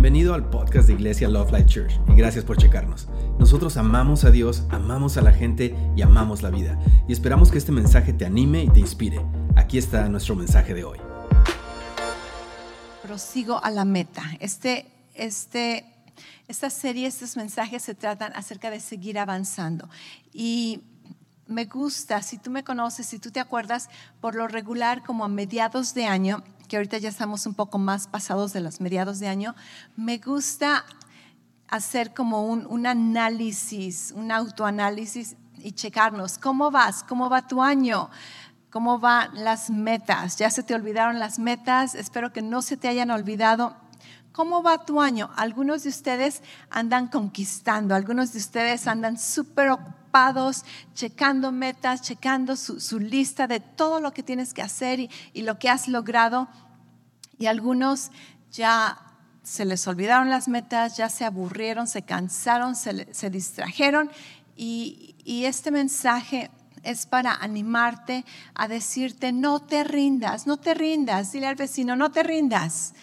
Bienvenido al podcast de Iglesia Love Life Church y gracias por checarnos. Nosotros amamos a Dios, amamos a la gente y amamos la vida. Y esperamos que este mensaje te anime y te inspire. Aquí está nuestro mensaje de hoy. Prosigo a la meta. Este, este, esta serie, estos mensajes se tratan acerca de seguir avanzando. Y me gusta, si tú me conoces, si tú te acuerdas, por lo regular, como a mediados de año, que ahorita ya estamos un poco más pasados de los mediados de año, me gusta hacer como un, análisis, un autoanálisis y checarnos, ¿cómo vas? ¿Cómo va tu año? ¿Cómo van las metas? ¿Ya se te olvidaron las metas? Espero que no se te hayan olvidado. ¿Cómo va tu año? Algunos de ustedes andan conquistando, algunos de ustedes andan súper ocupados, checando metas, checando su, lista de todo lo que tienes que hacer y, lo que has logrado. Y algunos ya se les olvidaron las metas, ya se aburrieron, se cansaron, se, distrajeron. Y, y este mensaje es para animarte a decirte, no te rindas, no te rindas. Dile al vecino, no te rindas,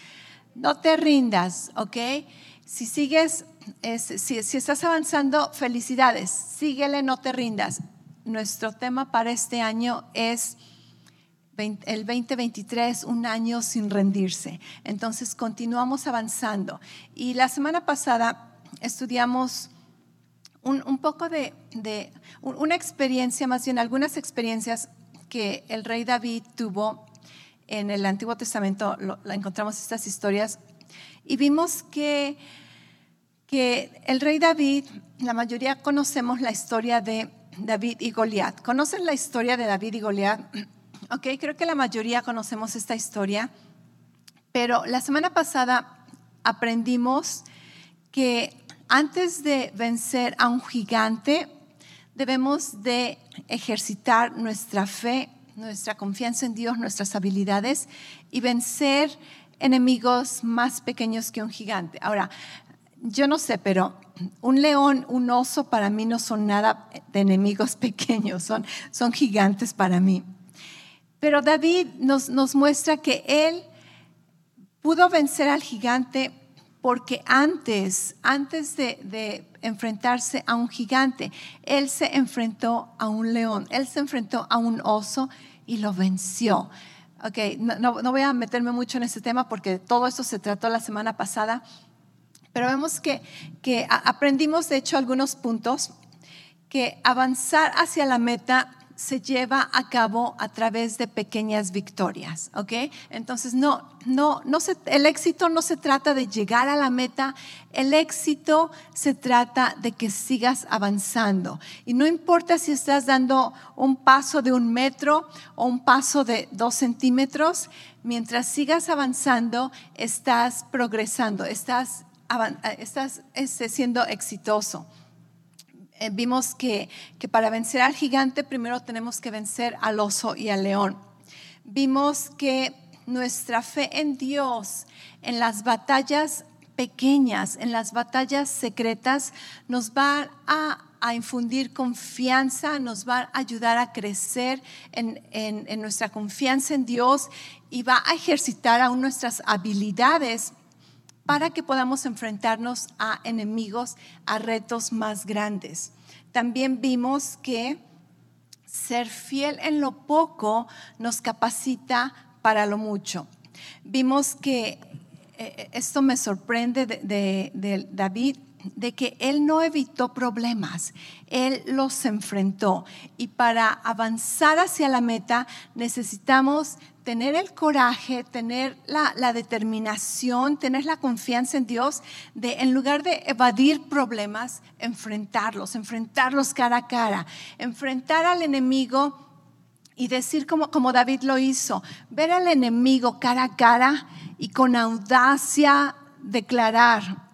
no te rindas, ¿ok? Si sigues, si, estás avanzando, felicidades, síguele, no te rindas. Nuestro tema para este año es el 2023, un año sin rendirse. Entonces, continuamos avanzando. Y la semana pasada estudiamos un, poco de, una experiencia, más bien algunas experiencias que el rey David tuvo en el Antiguo Testamento, encontramos estas historias, y vimos que, que el rey David, la mayoría conocemos la historia de David y Goliat. ¿Conocen la historia de David y Goliat? Ok, creo que la mayoría conocemos esta historia, pero la semana pasada aprendimos que antes de vencer a un gigante, debemos de ejercitar nuestra fe, nuestra confianza en Dios, nuestras habilidades y vencer enemigos más pequeños que un gigante. Ahora, yo no sé, pero un león, un oso para mí no son nada de enemigos pequeños, son, son gigantes para mí. Pero David nos, nos muestra que él pudo vencer al gigante porque antes, antes de, enfrentarse a un gigante, él se enfrentó a un león, él se enfrentó a un oso y lo venció. Ok, no, voy a meterme mucho en ese tema porque todo esto se trató la semana pasada, pero vemos que, que aprendimos de hecho algunos puntos, que avanzar hacia la meta se lleva a cabo a través de pequeñas victorias, ¿ok? Entonces, no, no, no se, el éxito no se trata de llegar a la meta, el éxito se trata de que sigas avanzando. Y no importa si estás dando un paso de un metro o un paso de dos centímetros, mientras sigas avanzando, estás progresando, estás, estás este, siendo exitoso. Eh, vimos que, que para vencer al gigante primero tenemos que vencer al oso y al león. Vimos que nuestra fe en Dios, en las batallas pequeñas, en las batallas secretas, nos va a, infundir confianza, nos va a ayudar a crecer en, en, nuestra confianza en Dios y va a ejercitar aún nuestras habilidades para que podamos enfrentarnos a enemigos, a retos más grandes. También vimos que ser fiel en lo poco nos capacita para lo mucho. Vimos que eh, esto me sorprende de, de David de que él no evitó problemas, él los enfrentó. Y para avanzar hacia la meta necesitamos tener el coraje, tener la, determinación, tener la confianza en Dios de en lugar de evadir problemas, enfrentarlos, enfrentarlos cara a cara, enfrentar al enemigo y decir como, como David lo hizo, ver al enemigo cara a cara y con audacia declarar,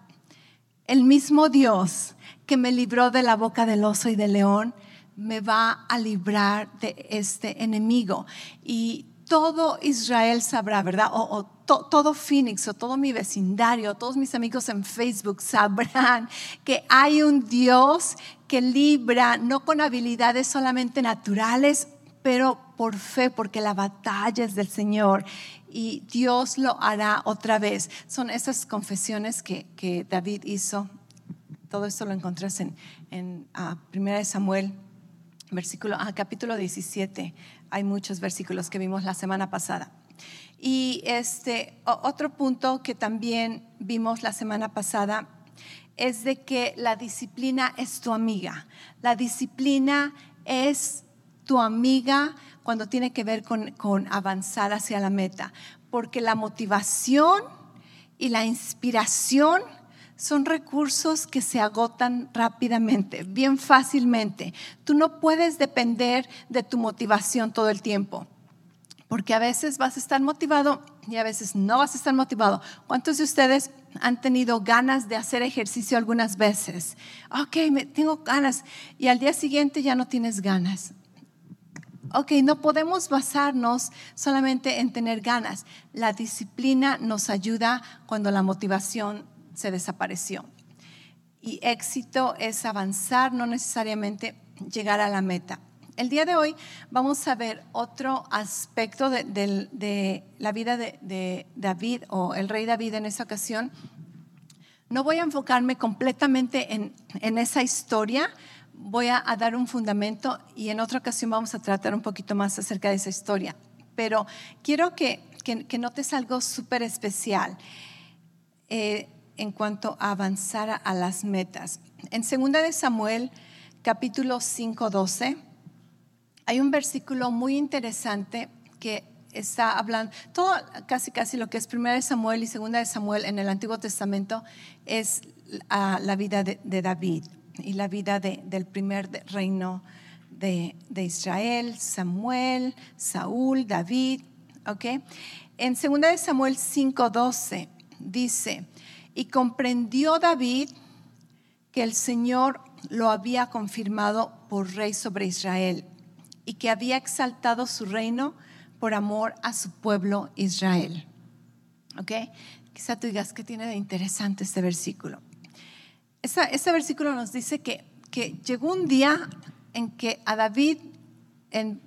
el mismo Dios que me libró de la boca del oso y del león, me va a librar de este enemigo. Y todo Israel sabrá, ¿verdad? O, todo Phoenix o todo mi vecindario, todos mis amigos en Facebook sabrán que hay un Dios que libra, no con habilidades solamente naturales, pero por fe, porque la batalla es del Señor. y Dios lo hará otra vez. Son esas confesiones que, que David hizo. Todo esto lo encontrás en, en uh, Primera de Samuel, versículo, ah, capítulo 17. Hay muchos versículos que vimos la semana pasada. Y este, otro punto que también vimos la semana pasada es de que la disciplina es tu amiga. La disciplina es tu amiga cuando tiene que ver con, con avanzar hacia la meta, porque la motivación y la inspiración son recursos que se agotan rápidamente, bien fácilmente. Tú no puedes depender de tu motivación todo el tiempo, porque a veces vas a estar motivado y a veces no vas a estar motivado. ¿Cuántos de ustedes han tenido ganas de hacer ejercicio algunas veces? Ok, me, tengo ganas y al día siguiente ya no tienes ganas. Ok, no podemos basarnos solamente en tener ganas. La disciplina nos ayuda cuando la motivación se desapareció. Y éxito es avanzar, no necesariamente llegar a la meta. El día de hoy vamos a ver otro aspecto de, la vida de, David o el rey David en esa ocasión. No voy a enfocarme completamente en, esa historia, voy a, dar un fundamento y en otra ocasión vamos a tratar un poquito más acerca de esa historia. Pero quiero que, notes algo súper especial. Eh, en cuanto a avanzar a las metas. En 2 de Samuel, capítulo 5, 12, hay un versículo muy interesante que está hablando, todo casi casi lo que es 1 de Samuel y 2 de Samuel en el Antiguo Testamento es la vida de, David y la vida del primer reino de, Israel, Samuel, Saúl, David. En 2 de Samuel 5:12 dice, y comprendió David que el Señor lo había confirmado por rey sobre Israel y que había exaltado su reino por amor a su pueblo Israel. ¿Ok? Quizá tú digas, ¿qué tiene de interesante este versículo? Este versículo nos dice que, que, llegó un día en que a David, en,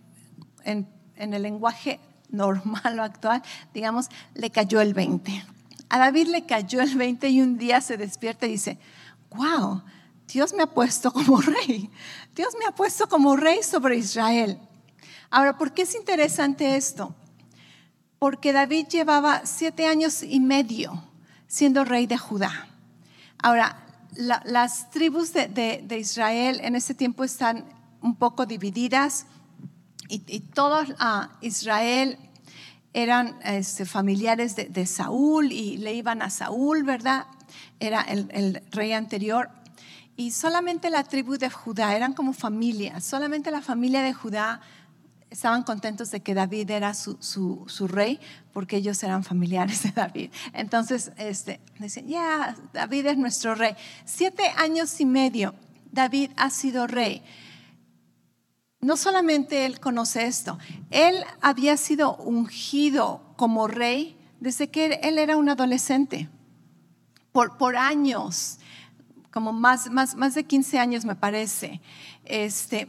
en, en el lenguaje normal o actual, digamos, le cayó el 20 a David le cayó el 20 y un día se despierta y dice, wow, Dios me ha puesto como rey. Dios me ha puesto como rey sobre Israel. Ahora, ¿por qué es interesante esto? Porque David llevaba siete años y medio siendo rey de Judá. Ahora, las tribus de, Israel en ese tiempo están un poco divididas y, todo uh, Israel eran este, familiares de, Saúl y le iban a Saúl, ¿verdad? Era el, rey anterior. Y solamente la tribu de Judá, eran como familia, solamente la familia de Judá estaban contentos de que David era su, rey, porque ellos eran familiares de David. Entonces, este, decían, ya, David es nuestro rey. Siete años y medio, David ha sido rey no solamente él conoce esto, él había sido ungido como rey desde que él era un adolescente, por, años, como más de 15 años me parece. Este,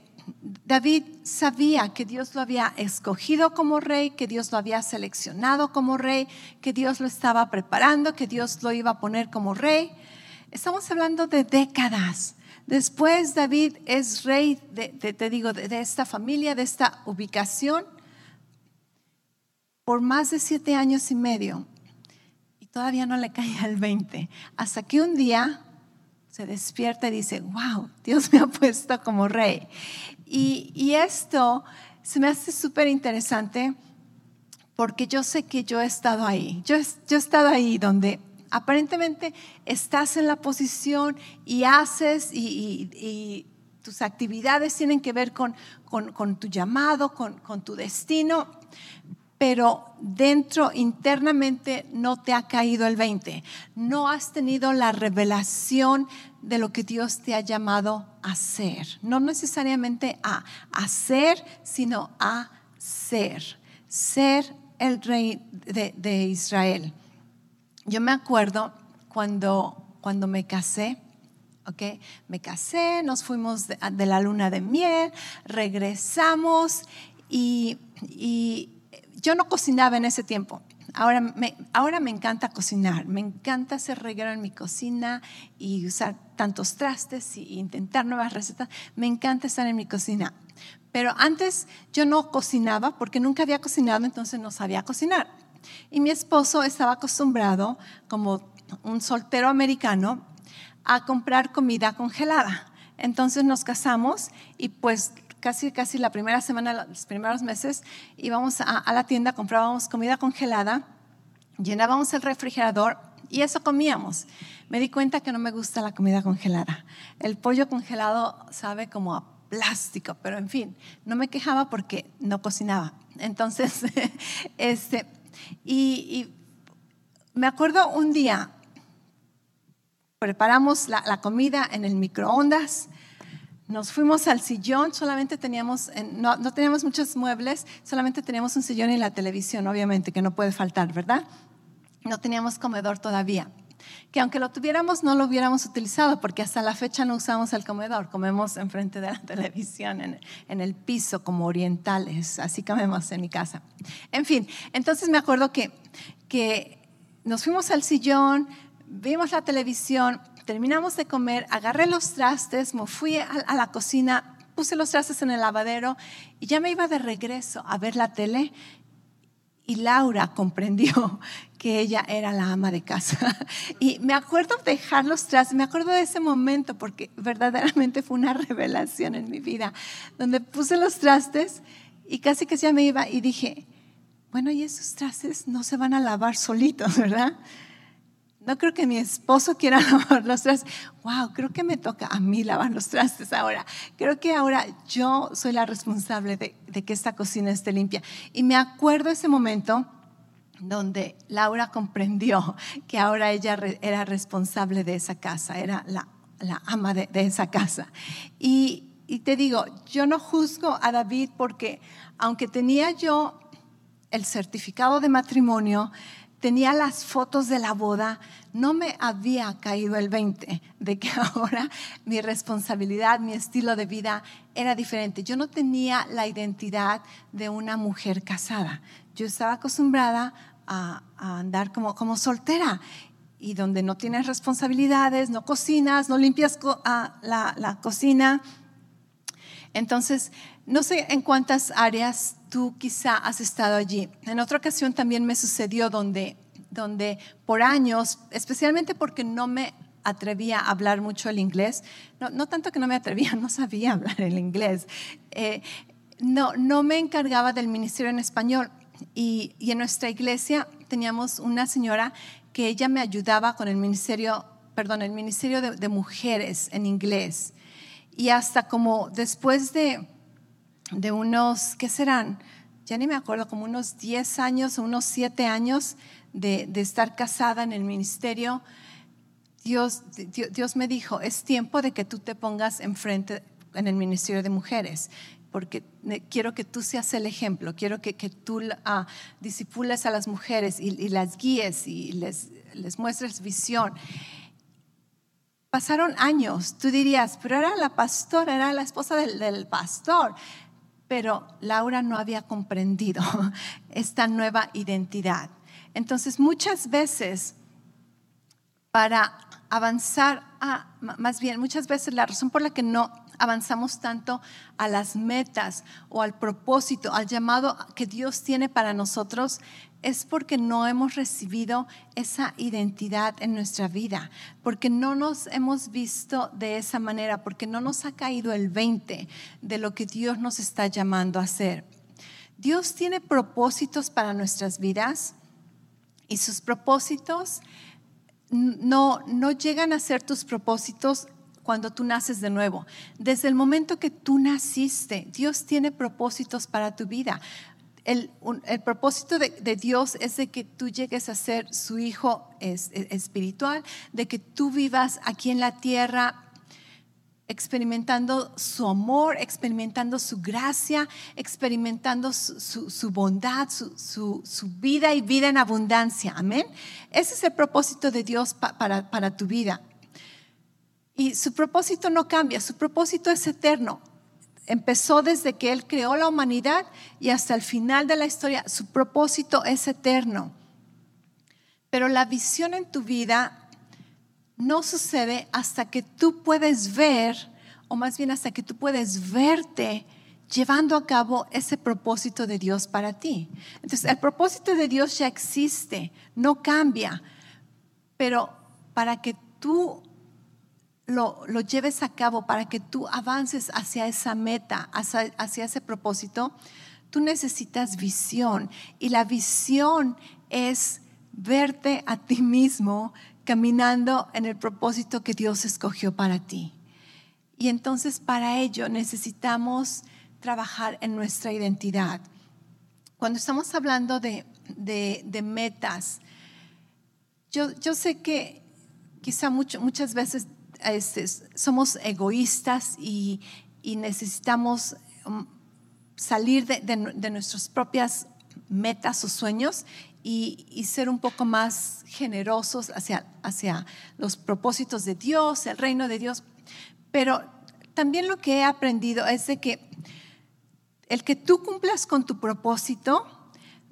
David sabía que Dios lo había escogido como rey, que Dios lo había seleccionado como rey, que Dios lo estaba preparando, que Dios lo iba a poner como rey. Estamos hablando de décadas Después David es rey, de, te digo, de, esta familia, de esta ubicación, por más de siete años y medio. Y todavía no le caía el 20. Hasta que un día se despierta y dice, wow, Dios me ha puesto como rey. Y, esto se me hace súper interesante porque yo sé que yo he estado ahí. Yo, yo he estado ahí donde aparentemente estás en la posición y haces y, tus actividades tienen que ver con, tu llamado, con, tu destino, pero dentro, internamente, no te ha caído el 20. No has tenido la revelación de lo que Dios te ha llamado a hacer. No necesariamente a hacer, sino a ser. Ser el rey de Israel. Yo me acuerdo cuando, cuando me casé, ¿ok? Me casé, nos fuimos de, la luna de miel, regresamos y, yo no cocinaba en ese tiempo. ahora me, ahora me encanta cocinar, me encanta hacer reguero en mi cocina y usar tantos trastes y intentar nuevas recetas. Me encanta estar en mi cocina. Pero antes yo no cocinaba porque nunca había cocinado, entonces no sabía cocinar. Y mi esposo estaba acostumbrado, como un soltero americano, a comprar comida congelada. Entonces nos casamos y pues casi, casi la primera semana, los primeros meses, íbamos a, a la tienda, comprábamos comida congelada, llenábamos el refrigerador y eso comíamos. Me di cuenta que no me gusta la comida congelada. El pollo congelado sabe como a plástico, pero en fin, no me quejaba porque no cocinaba. Entonces, este, y, me acuerdo un día, preparamos la, la, comida en el microondas, nos fuimos al sillón, solamente teníamos, no, no teníamos muchos muebles, solamente teníamos un sillón y la televisión, obviamente, que no puede faltar, ¿verdad? No teníamos comedor todavía que aunque lo tuviéramos no lo hubiéramos utilizado porque hasta la fecha no usamos el comedor, comemos enfrente de la televisión, en, el piso como orientales, así comemos en mi casa. En fin, entonces me acuerdo que, que nos fuimos al sillón, vimos la televisión, terminamos de comer, agarré los trastes, me fui a la cocina, puse los trastes en el lavadero y ya me iba de regreso a ver la tele y Laura comprendió que ella era la ama de casa. Y me acuerdo dejar los trastes, me acuerdo de ese momento porque verdaderamente fue una revelación en mi vida, donde puse los trastes y casi que ya me iba y dije, bueno, y esos trastes no se van a lavar solitos, ¿verdad? No creo que mi esposo quiera lavar los trastes. Wow, creo que me toca a mí lavar los trastes ahora. Creo que ahora yo soy la responsable de, que esta cocina esté limpia. Y me acuerdo ese momento donde Laura comprendió que ahora ella era responsable de esa casa, era la, ama de, esa casa. Y, y te digo, yo no juzgo a David porque aunque tenía yo el certificado de matrimonio, tenía las fotos de la boda, no me había caído el 20 de que ahora mi responsabilidad, mi estilo de vida era diferente. Yo no tenía la identidad de una mujer casada. Yo estaba acostumbrada a, andar como, como soltera y donde no tienes responsabilidades, no cocinas, no limpias ah, la, la cocina. Entonces, no sé en cuántas áreas tú quizá has estado allí. En otra ocasión también me sucedió donde, donde por años, especialmente porque no me atrevía a hablar mucho el inglés, no, no tanto que no me atrevía, no sabía hablar el inglés, eh, no, no me encargaba del ministerio en español. Y, y, en nuestra iglesia teníamos una señora que ella me ayudaba con el ministerio, perdón, el ministerio de, de mujeres en inglés. Y hasta como después de de unos, ¿qué serán? Ya ni me acuerdo, como unos 10 años o unos 7 años de, estar casada en el ministerio, Dios, Dios, me dijo, es tiempo de que tú te pongas enfrente en el ministerio de mujeres, porque quiero que tú seas el ejemplo, quiero que, que tú uh, disipules a las mujeres y, las guíes y les, les muestres visión. Pasaron años, tú dirías, pero era la pastora, era la esposa del, del pastor pero Laura no había comprendido esta nueva identidad. Entonces, muchas veces, para avanzar, más bien, muchas veces la razón por la que no avanzamos tanto a las metas o al propósito, al llamado que Dios tiene para nosotros, es porque no hemos recibido esa identidad en nuestra vida, porque no nos hemos visto de esa manera, porque no nos ha caído el 20 de lo que Dios nos está llamando a hacer. Dios tiene propósitos para nuestras vidas y sus propósitos no, no llegan a ser tus propósitos cuando tú naces de nuevo. Desde el momento que tú naciste, Dios tiene propósitos para tu vida. El, propósito de, Dios es de que tú llegues a ser su hijo espiritual, de que tú vivas aquí en la tierra experimentando su amor, experimentando su gracia, experimentando su, bondad, su, vida y vida en abundancia. Amén. Ese es el propósito de Dios para, para tu vida. Y su propósito no cambia, su propósito es eterno. Empezó desde que Él creó la humanidad y hasta el final de la historia. Su propósito es eterno. Pero la visión en tu vida no sucede hasta que tú puedes ver, o más bien hasta que tú puedes verte llevando a cabo ese propósito de Dios para ti. Entonces, el propósito de Dios ya existe, no cambia, pero para que tú lo, lleves a cabo, para que tú avances hacia esa meta, hacia, hacia ese propósito, tú necesitas visión. Y la visión es verte a ti mismo caminando en el propósito que Dios escogió para ti. Y entonces para ello necesitamos trabajar en nuestra identidad. Cuando estamos hablando de, metas, yo, yo, sé que quizá muchas veces este, somos egoístas y, necesitamos um, salir de, nuestras propias metas o sueños y, ser un poco más generosos hacia, hacia los propósitos de Dios, el reino de Dios. Pero también lo que he aprendido es de que el que tú cumplas con tu propósito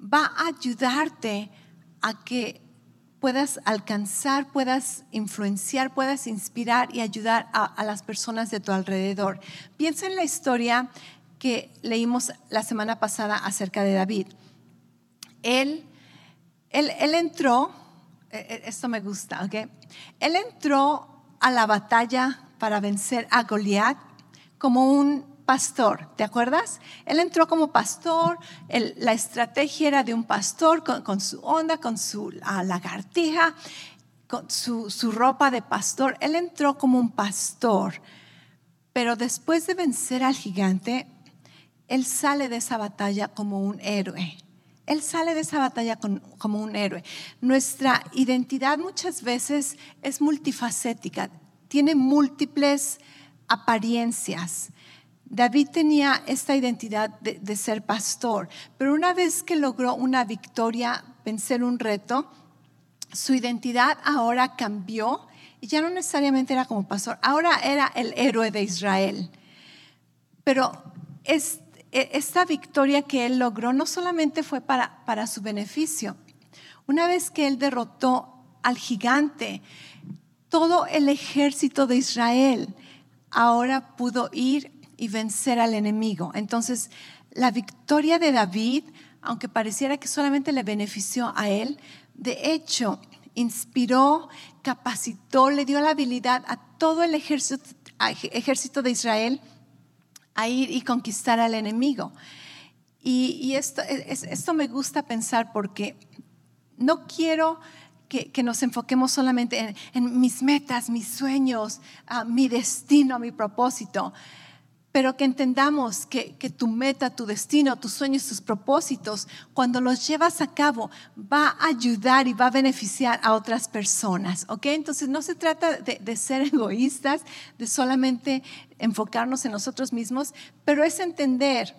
va a ayudarte a que puedas alcanzar, puedas influenciar, puedas inspirar y ayudar a, las personas de tu alrededor. Piensa en la historia que leímos la semana pasada acerca de David. Él, él, entró, e, e, esto me gusta, ¿ok? Él entró a la batalla para vencer a Goliat como un pastor, ¿te acuerdas? Él entró como pastor, la estrategia era de un pastor con, su onda, con su lagartija, con su, su ropa de pastor. Él entró como un pastor, pero después de vencer al gigante, él sale de esa batalla como un héroe. Él sale de esa batalla como un héroe. Nuestra identidad muchas veces es multifacética, tiene múltiples apariencias. David tenía esta identidad de, ser pastor, pero una vez que logró una victoria, vencer un reto, su identidad ahora cambió y ya no necesariamente era como pastor, ahora era el héroe de Israel. Pero e, esta victoria que él logró no solamente fue para, para su beneficio, una vez que él derrotó al gigante, todo el ejército de Israel ahora pudo ir y vencer al enemigo. Entonces, la victoria de David, aunque pareciera que solamente le benefició a él, de hecho, inspiró, capacitó, le dio la habilidad a todo el ejército, ejército de Israel a ir y conquistar al enemigo. Y, esto, esto me gusta pensar porque no quiero que, nos enfoquemos solamente en, mis metas, mis sueños, mi destino, mi propósito pero que entendamos que, tu meta, tu destino, tus sueños, tus propósitos, cuando los llevas a cabo, va a ayudar y va a beneficiar a otras personas, ¿ok? Entonces no se trata de, de ser egoístas, de solamente enfocarnos en nosotros mismos, pero es entender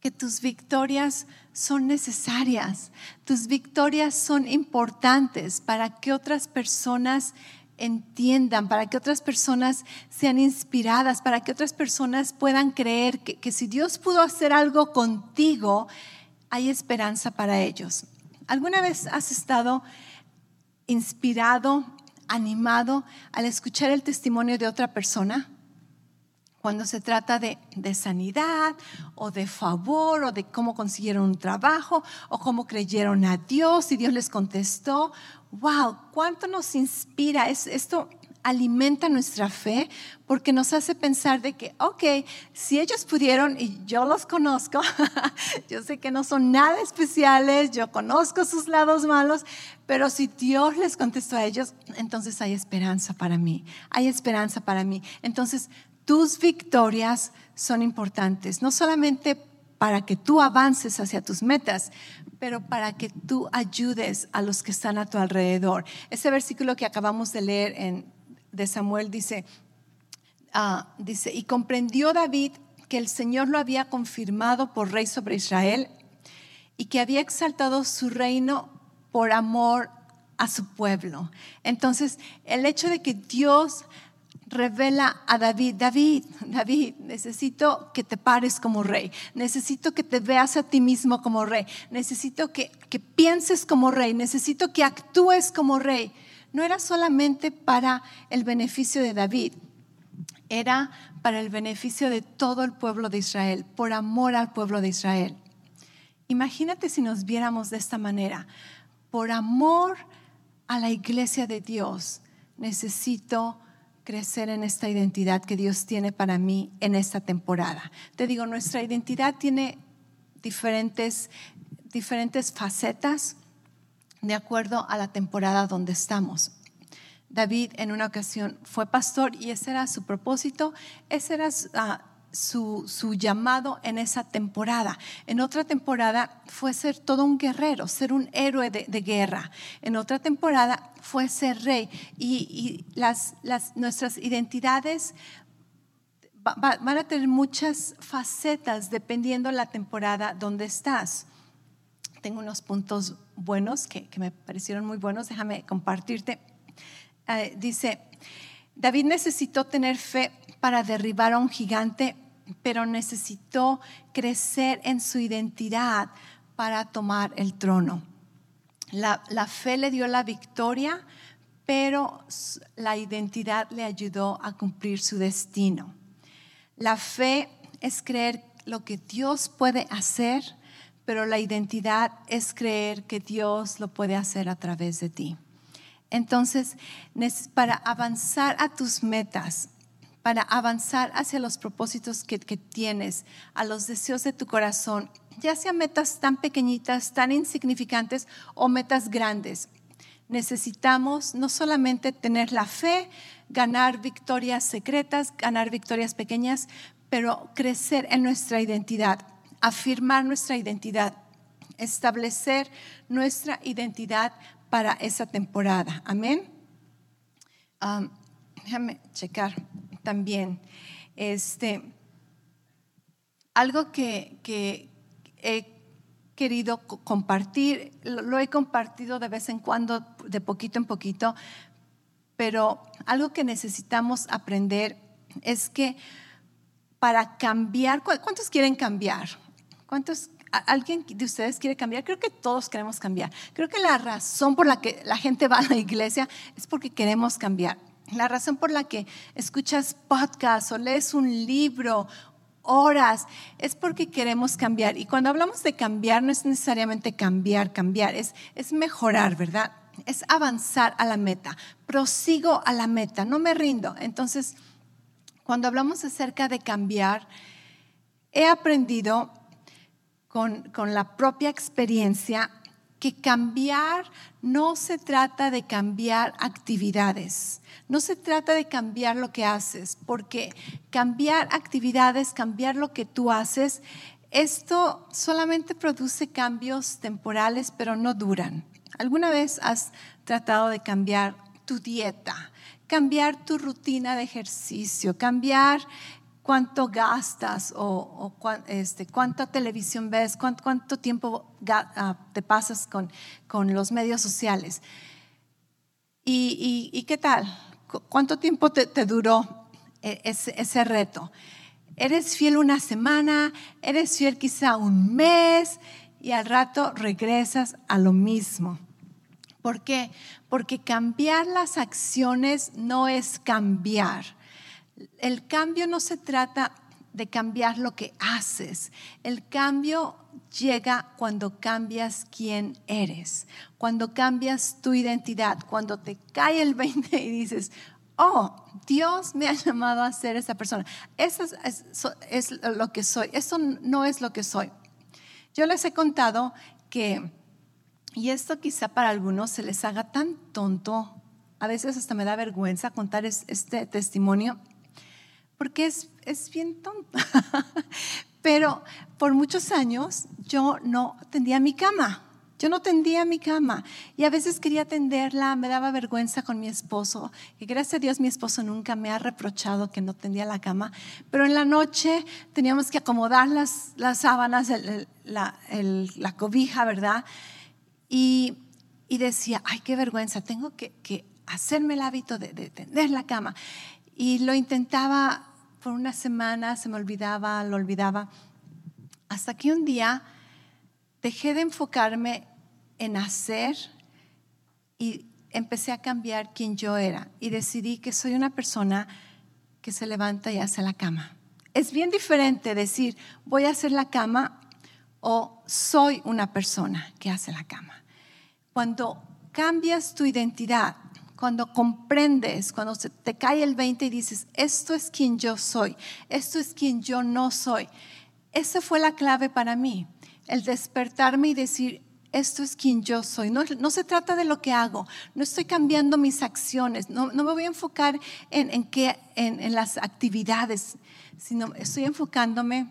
que tus victorias son necesarias, tus victorias son importantes para que otras personas entiendan, para que otras personas sean inspiradas, para que otras personas puedan creer que, si Dios pudo hacer algo contigo, hay esperanza para ellos. ¿Alguna vez has estado inspirado, animado al escuchar el testimonio de otra persona? Cuando se trata de, de, sanidad o de favor o de cómo consiguieron un trabajo o cómo creyeron a Dios y Dios les contestó wow, cuánto nos inspira. Es, esto alimenta nuestra fe porque nos hace pensar de que, ok, si ellos pudieron, y yo los conozco, yo sé que no son nada especiales, yo conozco sus lados malos, pero si Dios les contestó a ellos, entonces hay esperanza para mí, hay esperanza para mí. Entonces, tus victorias son importantes, no solamente para que tú avances hacia tus metas, pero para que tú ayudes a los que están a tu alrededor. Ese versículo que acabamos de leer en, de Samuel dice, ah, dice, y comprendió David que el Señor lo había confirmado por rey sobre Israel y que había exaltado su reino por amor a su pueblo. Entonces, el hecho de que Dios revela a David, David, David, necesito que te pares como rey, necesito que te veas a ti mismo como rey, necesito que, que pienses como rey, necesito que actúes como rey. No era solamente para el beneficio de David, era para el beneficio de todo el pueblo de Israel, por amor al pueblo de Israel. Imagínate si nos viéramos de esta manera, por amor a la iglesia de Dios, necesito crecer en esta identidad que Dios tiene para mí en esta temporada. Te digo, nuestra identidad tiene diferentes, diferentes facetas de acuerdo a la temporada donde estamos. David en una ocasión fue pastor y ese era su propósito, ese era uh, su, llamado en esa temporada. En otra temporada fue ser todo un guerrero, ser un héroe de, guerra. En otra temporada fue ser rey. Y, las, nuestras identidades van a tener muchas facetas dependiendo la temporada donde estás. Tengo unos puntos buenos que, me parecieron muy buenos, déjame compartirte. Eh, dice, David necesitó tener fe para derribar a un gigante, pero necesitó crecer en su identidad para tomar el trono. La, fe le dio la victoria, pero la identidad le ayudó a cumplir su destino. La fe es creer lo que Dios puede hacer, pero la identidad es creer que Dios lo puede hacer a través de ti. Entonces, para avanzar a tus metas, para avanzar hacia los propósitos que, tienes, a los deseos de tu corazón, ya sean metas tan pequeñitas, tan insignificantes o metas grandes, necesitamos no solamente tener la fe, ganar victorias secretas, ganar victorias pequeñas, pero crecer en nuestra identidad, afirmar nuestra identidad, establecer nuestra identidad para esa temporada. Amén. déjame checar también. Este, algo que, he querido compartir, lo he compartido de vez en cuando, de poquito en poquito, pero algo que necesitamos aprender es que para cambiar, ¿cuántos quieren cambiar? ¿Cuántos ¿Alguien de ustedes quiere cambiar? Creo que todos queremos cambiar. Creo que la razón por la que la gente va a la iglesia es porque queremos cambiar. La razón por la que escuchas podcasts o lees un libro, horas, es porque queremos cambiar. Y cuando hablamos de cambiar, no es necesariamente cambiar, cambiar, es, es mejorar, ¿verdad? Es avanzar a la meta. Prosigo a la meta, no me rindo. Entonces, cuando hablamos acerca de cambiar, he aprendido con, la propia experiencia que cambiar no se trata de cambiar actividades, no se trata de cambiar lo que haces, porque cambiar actividades, cambiar lo que tú haces, esto solamente produce cambios temporales, pero no duran. ¿Alguna vez has tratado de cambiar tu dieta, cambiar tu rutina de ejercicio, cambiar cuánto gastas o, este, cuánta televisión ves, cuánto, tiempo ah, te pasas con, con, los medios sociales. ¿Y, qué tal? ¿Cuánto tiempo te, duró e, ese, ese, reto? ¿Eres fiel una semana? ¿Eres fiel quizá un mes? Y al rato regresas a lo mismo. ¿Por qué? Porque cambiar las acciones no es cambiar el cambio no se trata de cambiar lo que haces. El cambio llega cuando cambias quién eres, cuando cambias tu identidad, cuando te cae el 20 y dices, oh, Dios me ha llamado a ser esa persona. Eso es, lo que soy. Eso no es lo que soy. Yo les he contado que, y esto quizá para algunos se les haga tan tonto, a veces hasta me da vergüenza contar este testimonio porque es, es bien tonta. Pero por muchos años yo no tendía mi cama. Yo no tendía mi cama y a veces quería tenderla, me daba vergüenza con mi esposo. Y gracias a Dios mi esposo nunca me ha reprochado que no tendía la cama. Pero en la noche teníamos que acomodar las, las sábanas, la, la, cobija, ¿verdad? Y, y, decía, ay, qué vergüenza, tengo que, que hacerme el hábito de, de tender la cama. Y lo intentaba por una semana, se me olvidaba, lo olvidaba, hasta que un día dejé de enfocarme en hacer y empecé a cambiar quién yo era y decidí que soy una persona que se levanta y hace la cama. Es bien diferente decir voy a hacer la cama o soy una persona que hace la cama. Cuando cambias tu identidad, cuando comprendes, cuando te cae el 20 y dices, esto es quien yo soy, esto es quien yo no soy, esa fue la clave para mí, el despertarme y decir, esto es quien yo soy. No, se trata de lo que hago, no estoy cambiando mis acciones, no, me voy a enfocar en, en, en las actividades, sino estoy enfocándome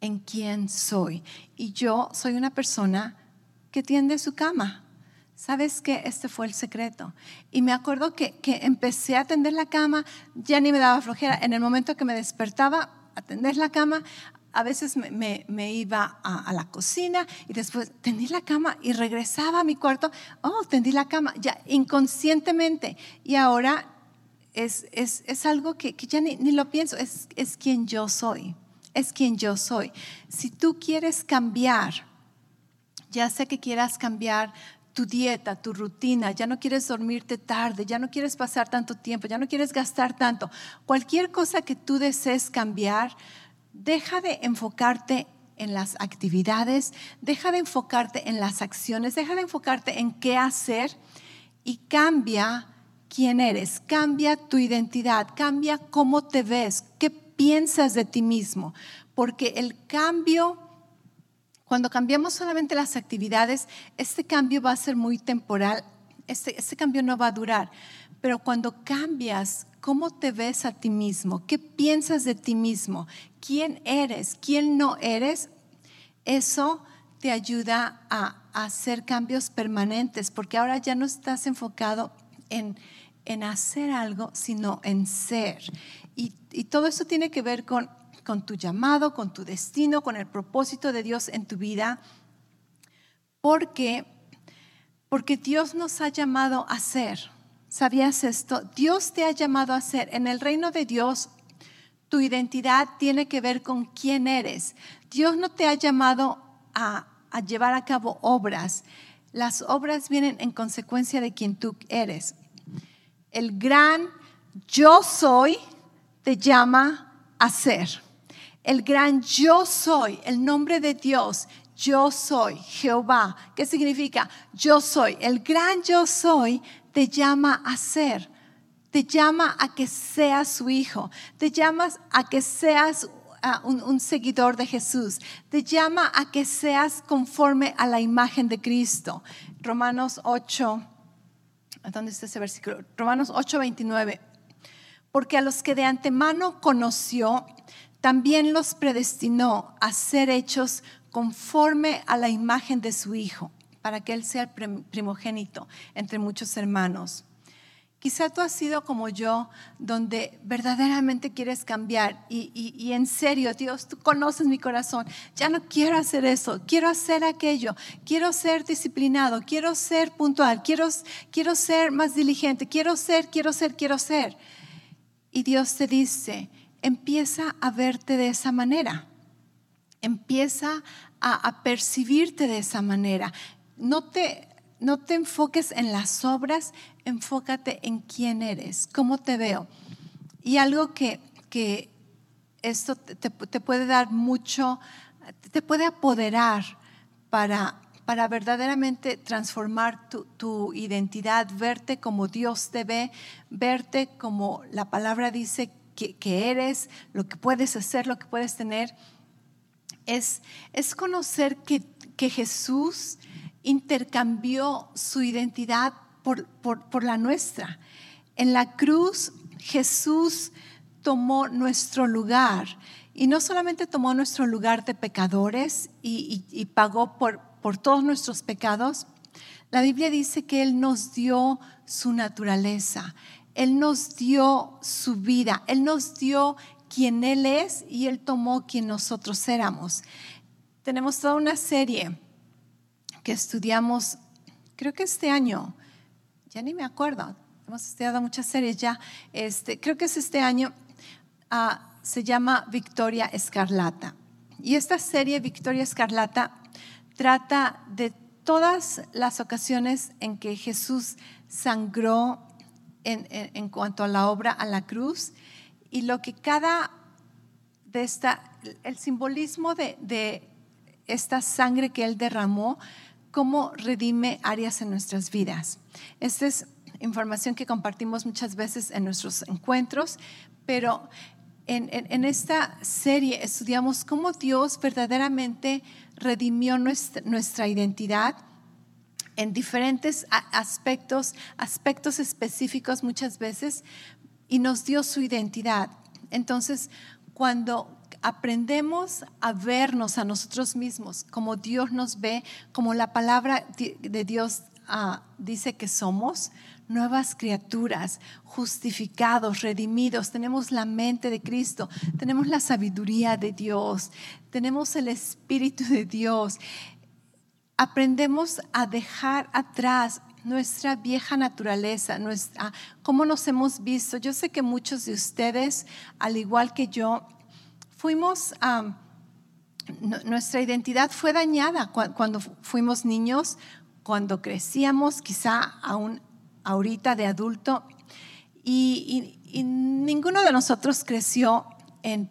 en quién soy. Y yo soy una persona que tiende su cama. ¿Sabes qué? Este fue el secreto. Y me acuerdo que, empecé a tender la cama, ya ni me daba flojera. En el momento que me despertaba a tender la cama, a veces me, iba a, la cocina y después tendí la cama y regresaba a mi cuarto. Oh, tendí la cama, ya inconscientemente. Y ahora es, es, algo que, ya ni, ni, lo pienso, es, es quien yo soy. Es quien yo soy. Si tú quieres cambiar, ya sé que quieras cambiar tu dieta, tu rutina, ya no quieres dormirte tarde, ya no quieres pasar tanto tiempo, ya no quieres gastar tanto. Cualquier cosa que tú desees cambiar, deja de enfocarte en las actividades, deja de enfocarte en las acciones, deja de enfocarte en qué hacer y cambia quién eres, cambia tu identidad, cambia cómo te ves, qué piensas de ti mismo, porque el cambio, cuando cambiamos solamente las actividades, este cambio va a ser muy temporal, este, este cambio no va a durar, pero cuando cambias cómo te ves a ti mismo, qué piensas de ti mismo, quién eres, quién no eres, eso te ayuda a, hacer cambios permanentes, porque ahora ya no estás enfocado en, en hacer algo, sino en ser. Y, y, todo eso tiene que ver con, con tu llamado, con tu destino, con el propósito de Dios en tu vida, porque, porque Dios nos ha llamado a ser. ¿Sabías esto? Dios te ha llamado a ser. En el reino de Dios tu identidad tiene que ver con quién eres. Dios no te ha llamado a, llevar a cabo obras. Las obras vienen en consecuencia de quien tú eres. El gran yo soy te llama a ser. El gran yo soy, el nombre de Dios, yo soy, Jehová. ¿Qué significa? Yo soy. El gran yo soy te llama a ser te llama a que seas su hijo, te llamas a que seas ah, un, seguidor de Jesús, te llama a que seas conforme a la imagen de Cristo. Romanos 8, ¿dónde está ese versículo? Romanos 8, 29. Porque a los que de antemano conoció, también los predestinó a ser hechos conforme a la imagen de su Hijo, para que Él sea el primogénito entre muchos hermanos. Quizá tú has sido como yo, donde verdaderamente quieres cambiar y, en serio, Dios, tú conoces mi corazón. Ya no quiero hacer eso, quiero hacer aquello, quiero ser disciplinado, quiero ser puntual, quiero, quiero ser más diligente, quiero ser, quiero ser, quiero ser. Y Dios te dice, empieza a verte de esa manera, empieza a, percibirte de esa manera. No te, no te enfoques en las obras, enfócate en quién eres, cómo te veo. Y algo que, esto te, puede dar mucho, te puede apoderar para, para verdaderamente transformar tu, identidad, verte como Dios te ve, verte como la palabra dice que, eres, lo que puedes hacer, lo que puedes tener, es, es conocer que, que Jesús intercambió su identidad por, por, la nuestra. En la cruz Jesús tomó nuestro lugar y no solamente tomó nuestro lugar de pecadores y, y, pagó por, por todos nuestros pecados, la Biblia dice que Él nos dio su naturaleza, Él nos dio su vida, Él nos dio quien Él es y Él tomó quien nosotros éramos. Tenemos toda una serie que estudiamos, creo que este año, ya ni me acuerdo, hemos estudiado muchas series ya. Este, creo que es este año, ah, se llama Victoria Escarlata. Y esta serie, Victoria Escarlata, trata de todas las ocasiones en que Jesús sangró en, cuanto a la obra a la cruz y lo que cada de esta, el simbolismo de, de esta sangre que Él derramó, cómo redime áreas en nuestras vidas. Esta es información que compartimos muchas veces en nuestros encuentros, pero en, esta serie estudiamos cómo Dios verdaderamente redimió nuestra, nuestra identidad en diferentes aspectos, aspectos específicos muchas veces, y nos dio su identidad. Entonces, cuando aprendemos a vernos a nosotros mismos como Dios nos ve, como la palabra de Dios ah, dice que somos, nuevas criaturas, justificados, redimidos, tenemos la mente de Cristo, tenemos la sabiduría de Dios, tenemos el Espíritu de Dios. Aprendemos a dejar atrás nuestra vieja naturaleza, nuestra, cómo nos hemos visto. Yo sé que muchos de ustedes, al igual que yo, fuimos, nuestra identidad fue dañada cuando fuimos niños, cuando crecíamos, quizá aún ahorita de adulto, y, ninguno de nosotros creció en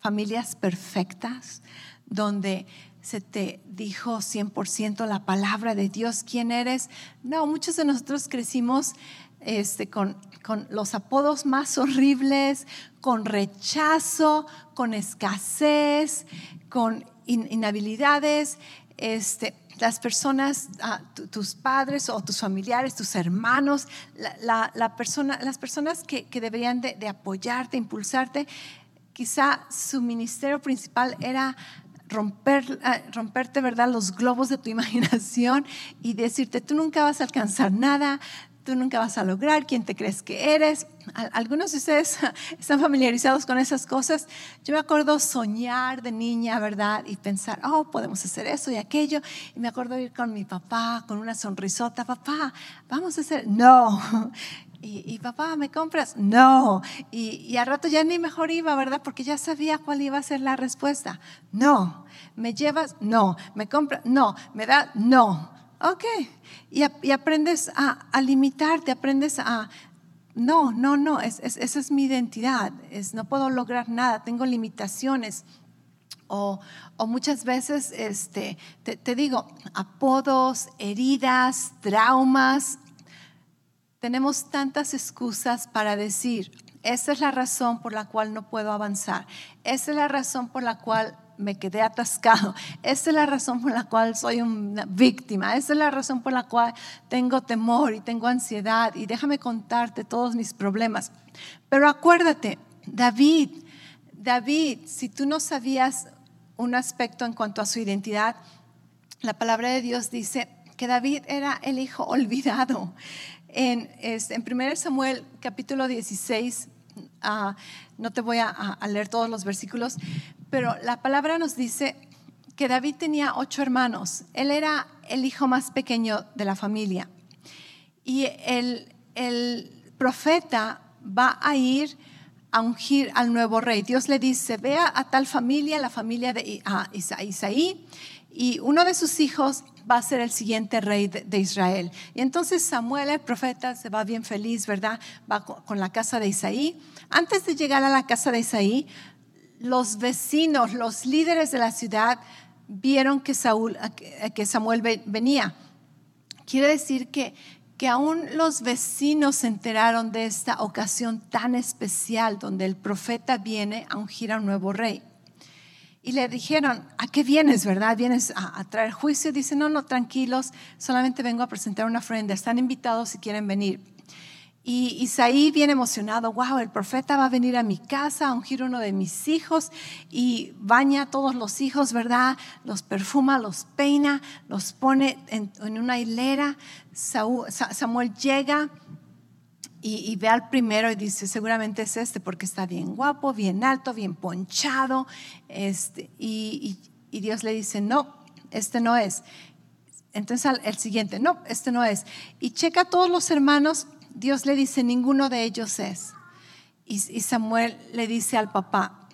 familias perfectas, donde se te dijo 100% la palabra de Dios, quién eres. No, muchos de nosotros crecimos este, con, con, los apodos más horribles, con rechazo, con escasez, con inhabilidades. Este, las personas, ah, tus padres o tus familiares, tus hermanos, la, persona, las personas que, deberían de, apoyarte, impulsarte, quizá su ministerio principal era romper, ah, romperte, ¿verdad?, los globos de tu imaginación y decirte, tú nunca vas a alcanzar nada, tú nunca vas a lograr, quién te crees que eres. Algunos de ustedes están familiarizados con esas cosas. Yo me acuerdo soñar de niña, ¿verdad? Y pensar, oh, podemos hacer eso y aquello. Y me acuerdo ir con mi papá con una sonrisota, papá, vamos a hacer, no. Y, papá, ¿me compras? No. Y, y al rato ya ni mejor iba, ¿verdad? Porque ya sabía cuál iba a ser la respuesta. No. ¿Me llevas? No. ¿Me compras? No. ¿Me da? No. Ok. Y, aprendes a, limitarte, aprendes a, no, no, no, esa es mi identidad, es, no puedo lograr nada, tengo limitaciones. O, muchas veces, este, te, te digo, apodos, heridas, traumas. Tenemos tantas excusas para decir, esa es la razón por la cual no puedo avanzar. Esa es la razón por la cual me quedé atascado. Esa es la razón por la cual soy una víctima. Esa es la razón por la cual tengo temor y tengo ansiedad. Y déjame contarte todos mis problemas. Pero acuérdate, David, David, si tú no sabías un aspecto en cuanto a su identidad, la palabra de Dios dice que David era el hijo olvidado. En, en 1 Samuel capítulo 16, ah, no te voy a, leer todos los versículos, pero la palabra nos dice que David tenía ocho hermanos. Él era el hijo más pequeño de la familia. Y el, profeta va a ir a ungir al nuevo rey. Dios le dice, vea a tal familia, la familia de Isaí, y uno de sus hijos va a ser el siguiente rey de, Israel. Y entonces Samuel, el profeta, se va bien feliz, ¿verdad? Va con la casa de Isaí. Antes de llegar a la casa de Isaí, los vecinos, los líderes de la ciudad vieron que, Saúl, que Samuel venía. Quiere decir que, que aún los vecinos se enteraron de esta ocasión tan especial donde el profeta viene a ungir a un nuevo rey. Y le dijeron, ¿a qué vienes, verdad? ¿Vienes a, traer juicio? Dice, no, no, tranquilos, solamente vengo a presentar una ofrenda. Están invitados si quieren venir. Y Isaí bien emocionado, wow, el profeta va a venir a mi casa a ungir uno de mis hijos y baña a todos los hijos, ¿verdad? Los perfuma, los peina, los pone en, una hilera. Samuel llega y, ve al primero y dice, seguramente es este porque está bien guapo, bien alto, bien ponchado. Este, y, y Dios le dice, no, este no es. Entonces el siguiente, no, este no es. Y checa a todos los hermanos Dios le dice, ninguno de ellos es. Y, Samuel le dice al papá,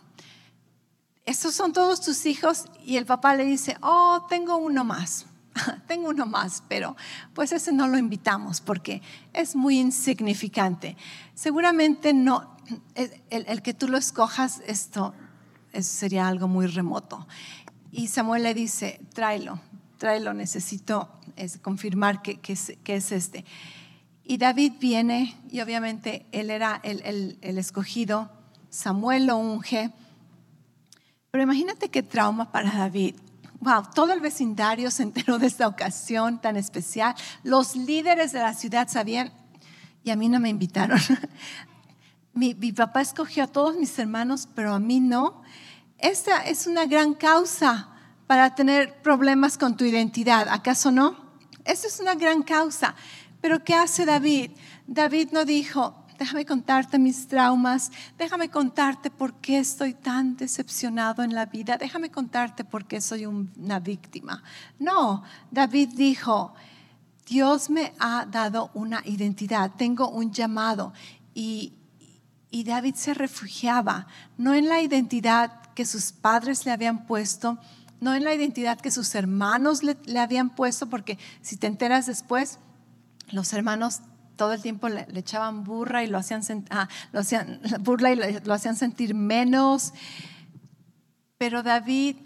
¿estos son todos tus hijos? Y el papá le dice, oh, tengo uno más, tengo uno más, pero pues ese no lo invitamos porque es muy insignificante. Seguramente no, el, que tú lo escojas, esto sería algo muy remoto. Y Samuel le dice, tráelo, tráelo, necesito confirmar que, es, este. Y David viene, y obviamente él era el, escogido, Samuel lo unge. Pero imagínate qué trauma para David. Wow, todo el vecindario se enteró de esta ocasión tan especial. Los líderes de la ciudad sabían, y a mí no me invitaron. mi, papá escogió a todos mis hermanos, pero a mí no. Esta es una gran causa para tener problemas con tu identidad, ¿acaso no? Esa es una gran causa. Pero ¿qué hace David? David no dijo, déjame contarte mis traumas, déjame contarte por qué estoy tan decepcionado en la vida, déjame contarte por qué soy una víctima. No, David dijo, Dios me ha dado una identidad, tengo un llamado y, y David se refugiaba no en la identidad que sus padres le habían puesto, no en la identidad que sus hermanos le, habían puesto, porque si te enteras después, los hermanos todo el tiempo le, echaban burra y lo hacían, ah, lo hacían burla y lo hacían sentir menos. Pero David,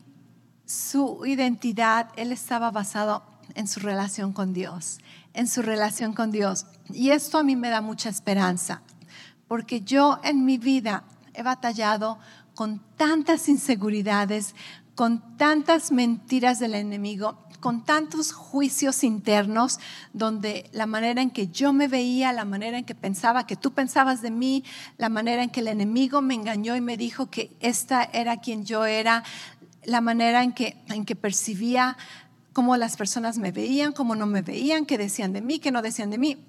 su identidad, él estaba basado en su relación con Dios, en su relación con Dios. Y esto a mí me da mucha esperanza, porque yo en mi vida he batallado con tantas inseguridades, con tantas mentiras del enemigo, con tantos juicios internos, donde la manera en que yo me veía, la manera en que pensaba que tú pensabas de mí, la manera en que el enemigo me engañó y me dijo que esta era quien yo era, la manera en que, en que percibía cómo las personas me veían, cómo no me veían, qué decían de mí, qué no decían de mí.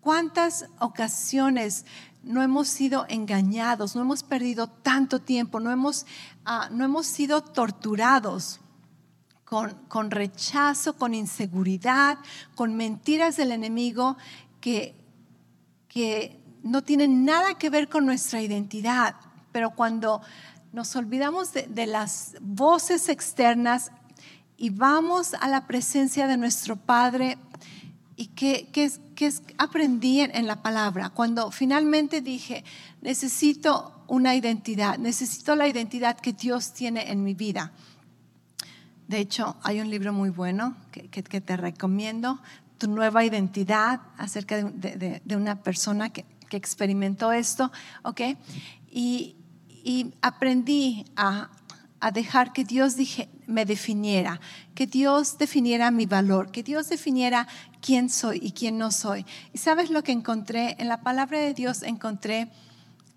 ¿Cuántas ocasiones no hemos sido engañados, no hemos perdido tanto tiempo, no hemos, ah, no hemos sido torturados con, con, rechazo, con inseguridad, con mentiras del enemigo que, que no tienen nada que ver con nuestra identidad. Pero cuando nos olvidamos de, las voces externas y vamos a la presencia de nuestro Padre, ¿Y qué, aprendí en, la palabra? Cuando finalmente dije, necesito una identidad, necesito la identidad que Dios tiene en mi vida. De hecho, hay un libro muy bueno que, te recomiendo, Tu nueva identidad, acerca de, una persona que, experimentó esto, ¿ok? Y, aprendí a, dejar que Dios me definiera, que Dios definiera mi valor, que Dios definiera quién soy y quién no soy. ¿Y sabes lo que encontré? En la palabra de Dios encontré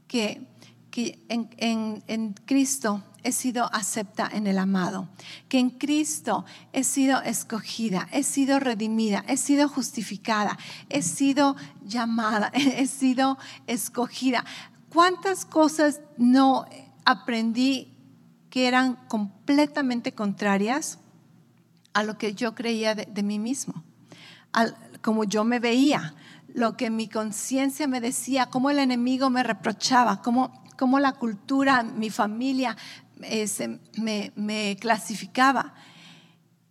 que, en Cristo he sido acepta en el amado, que en Cristo he sido escogida, he sido redimida, he sido justificada, he sido llamada, he sido escogida. ¿Cuántas cosas no aprendí que eran completamente contrarias a lo que yo creía de, mí mismo, como yo me veía, lo que mi conciencia me decía, cómo el enemigo me reprochaba, cómo, cómo la cultura, mi familia me, me clasificaba.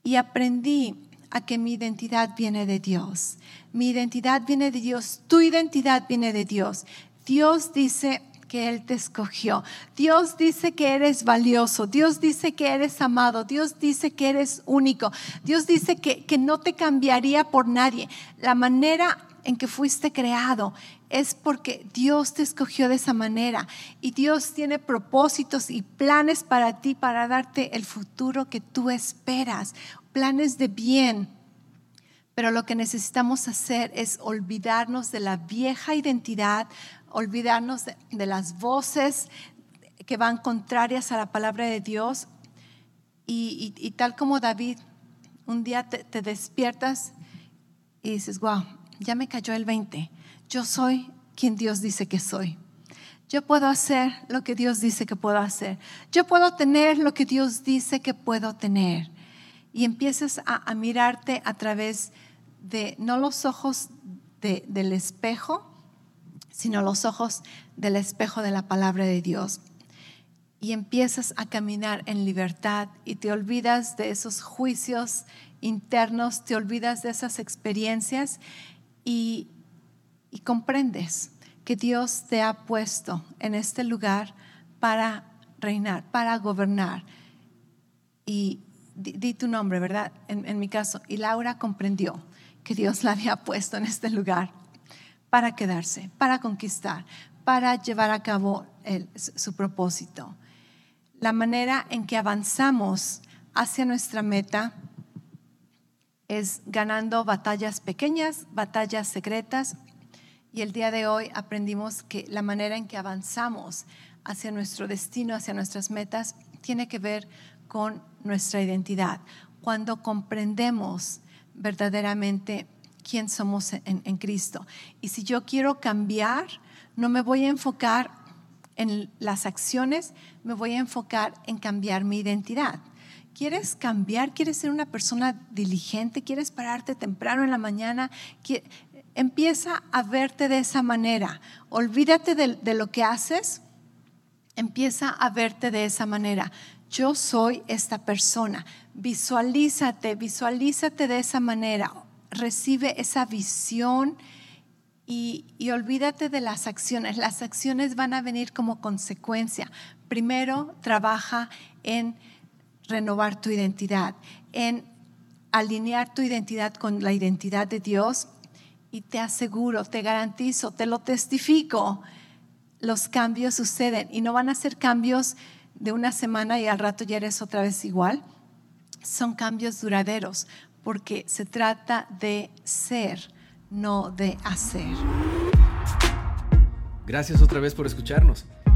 Y aprendí a que mi identidad viene de Dios. Mi identidad viene de Dios, tu identidad viene de Dios. Dios dice, que Él te escogió. Dios dice que eres valioso. Dios dice que eres amado. Dios dice que eres único. Dios dice que, que no te cambiaría por nadie. La manera en que fuiste creado es porque Dios te escogió de esa manera y Dios tiene propósitos y planes para ti para darte el futuro que tú esperas, planes de bien. Pero lo que necesitamos hacer es olvidarnos de la vieja identidad, olvidarnos de, las voces que van contrarias a la palabra de Dios. Y, tal como David, un día te, despiertas y dices, wow, ya me cayó el 20. Yo soy quien Dios dice que soy. Yo puedo hacer lo que Dios dice que puedo hacer. Yo puedo tener lo que Dios dice que puedo tener. Y empiezas a, mirarte a través de no los ojos del espejo, sino los ojos del espejo de la palabra de Dios. Y empiezas a caminar en libertad y te olvidas de esos juicios internos, te olvidas de esas experiencias y, y comprendes que Dios te ha puesto en este lugar para reinar, para gobernar. Y di, tu nombre, ¿verdad? En, mi caso. Y Laura comprendió que Dios la había puesto en este lugar para quedarse, para conquistar, para llevar a cabo su propósito. La manera en que avanzamos hacia nuestra meta es ganando batallas pequeñas, batallas secretas. Y el día de hoy aprendimos que la manera en que avanzamos hacia nuestro destino, hacia nuestras metas, tiene que ver con nuestra identidad. Cuando comprendemos verdaderamente quién somos en, Cristo. Y si yo quiero cambiar, no me voy a enfocar en las acciones, me voy a enfocar en cambiar mi identidad. ¿Quieres cambiar? ¿Quieres ser una persona diligente? ¿Quieres pararte temprano en la mañana? Empieza a verte de esa manera. Olvídate de, de lo que haces. Empieza a verte de esa manera yo soy esta persona. Visualízate, visualízate de esa manera. Recibe esa visión y, olvídate de las acciones. Las acciones van a venir como consecuencia. Primero, trabaja en renovar tu identidad, en alinear tu identidad con la identidad de Dios y te aseguro, te garantizo, te lo testifico, los cambios suceden y no van a ser cambios de una semana y al rato ya eres otra vez igual. Son cambios duraderos porque se trata de ser, no de hacer. Gracias otra vez por escucharnos.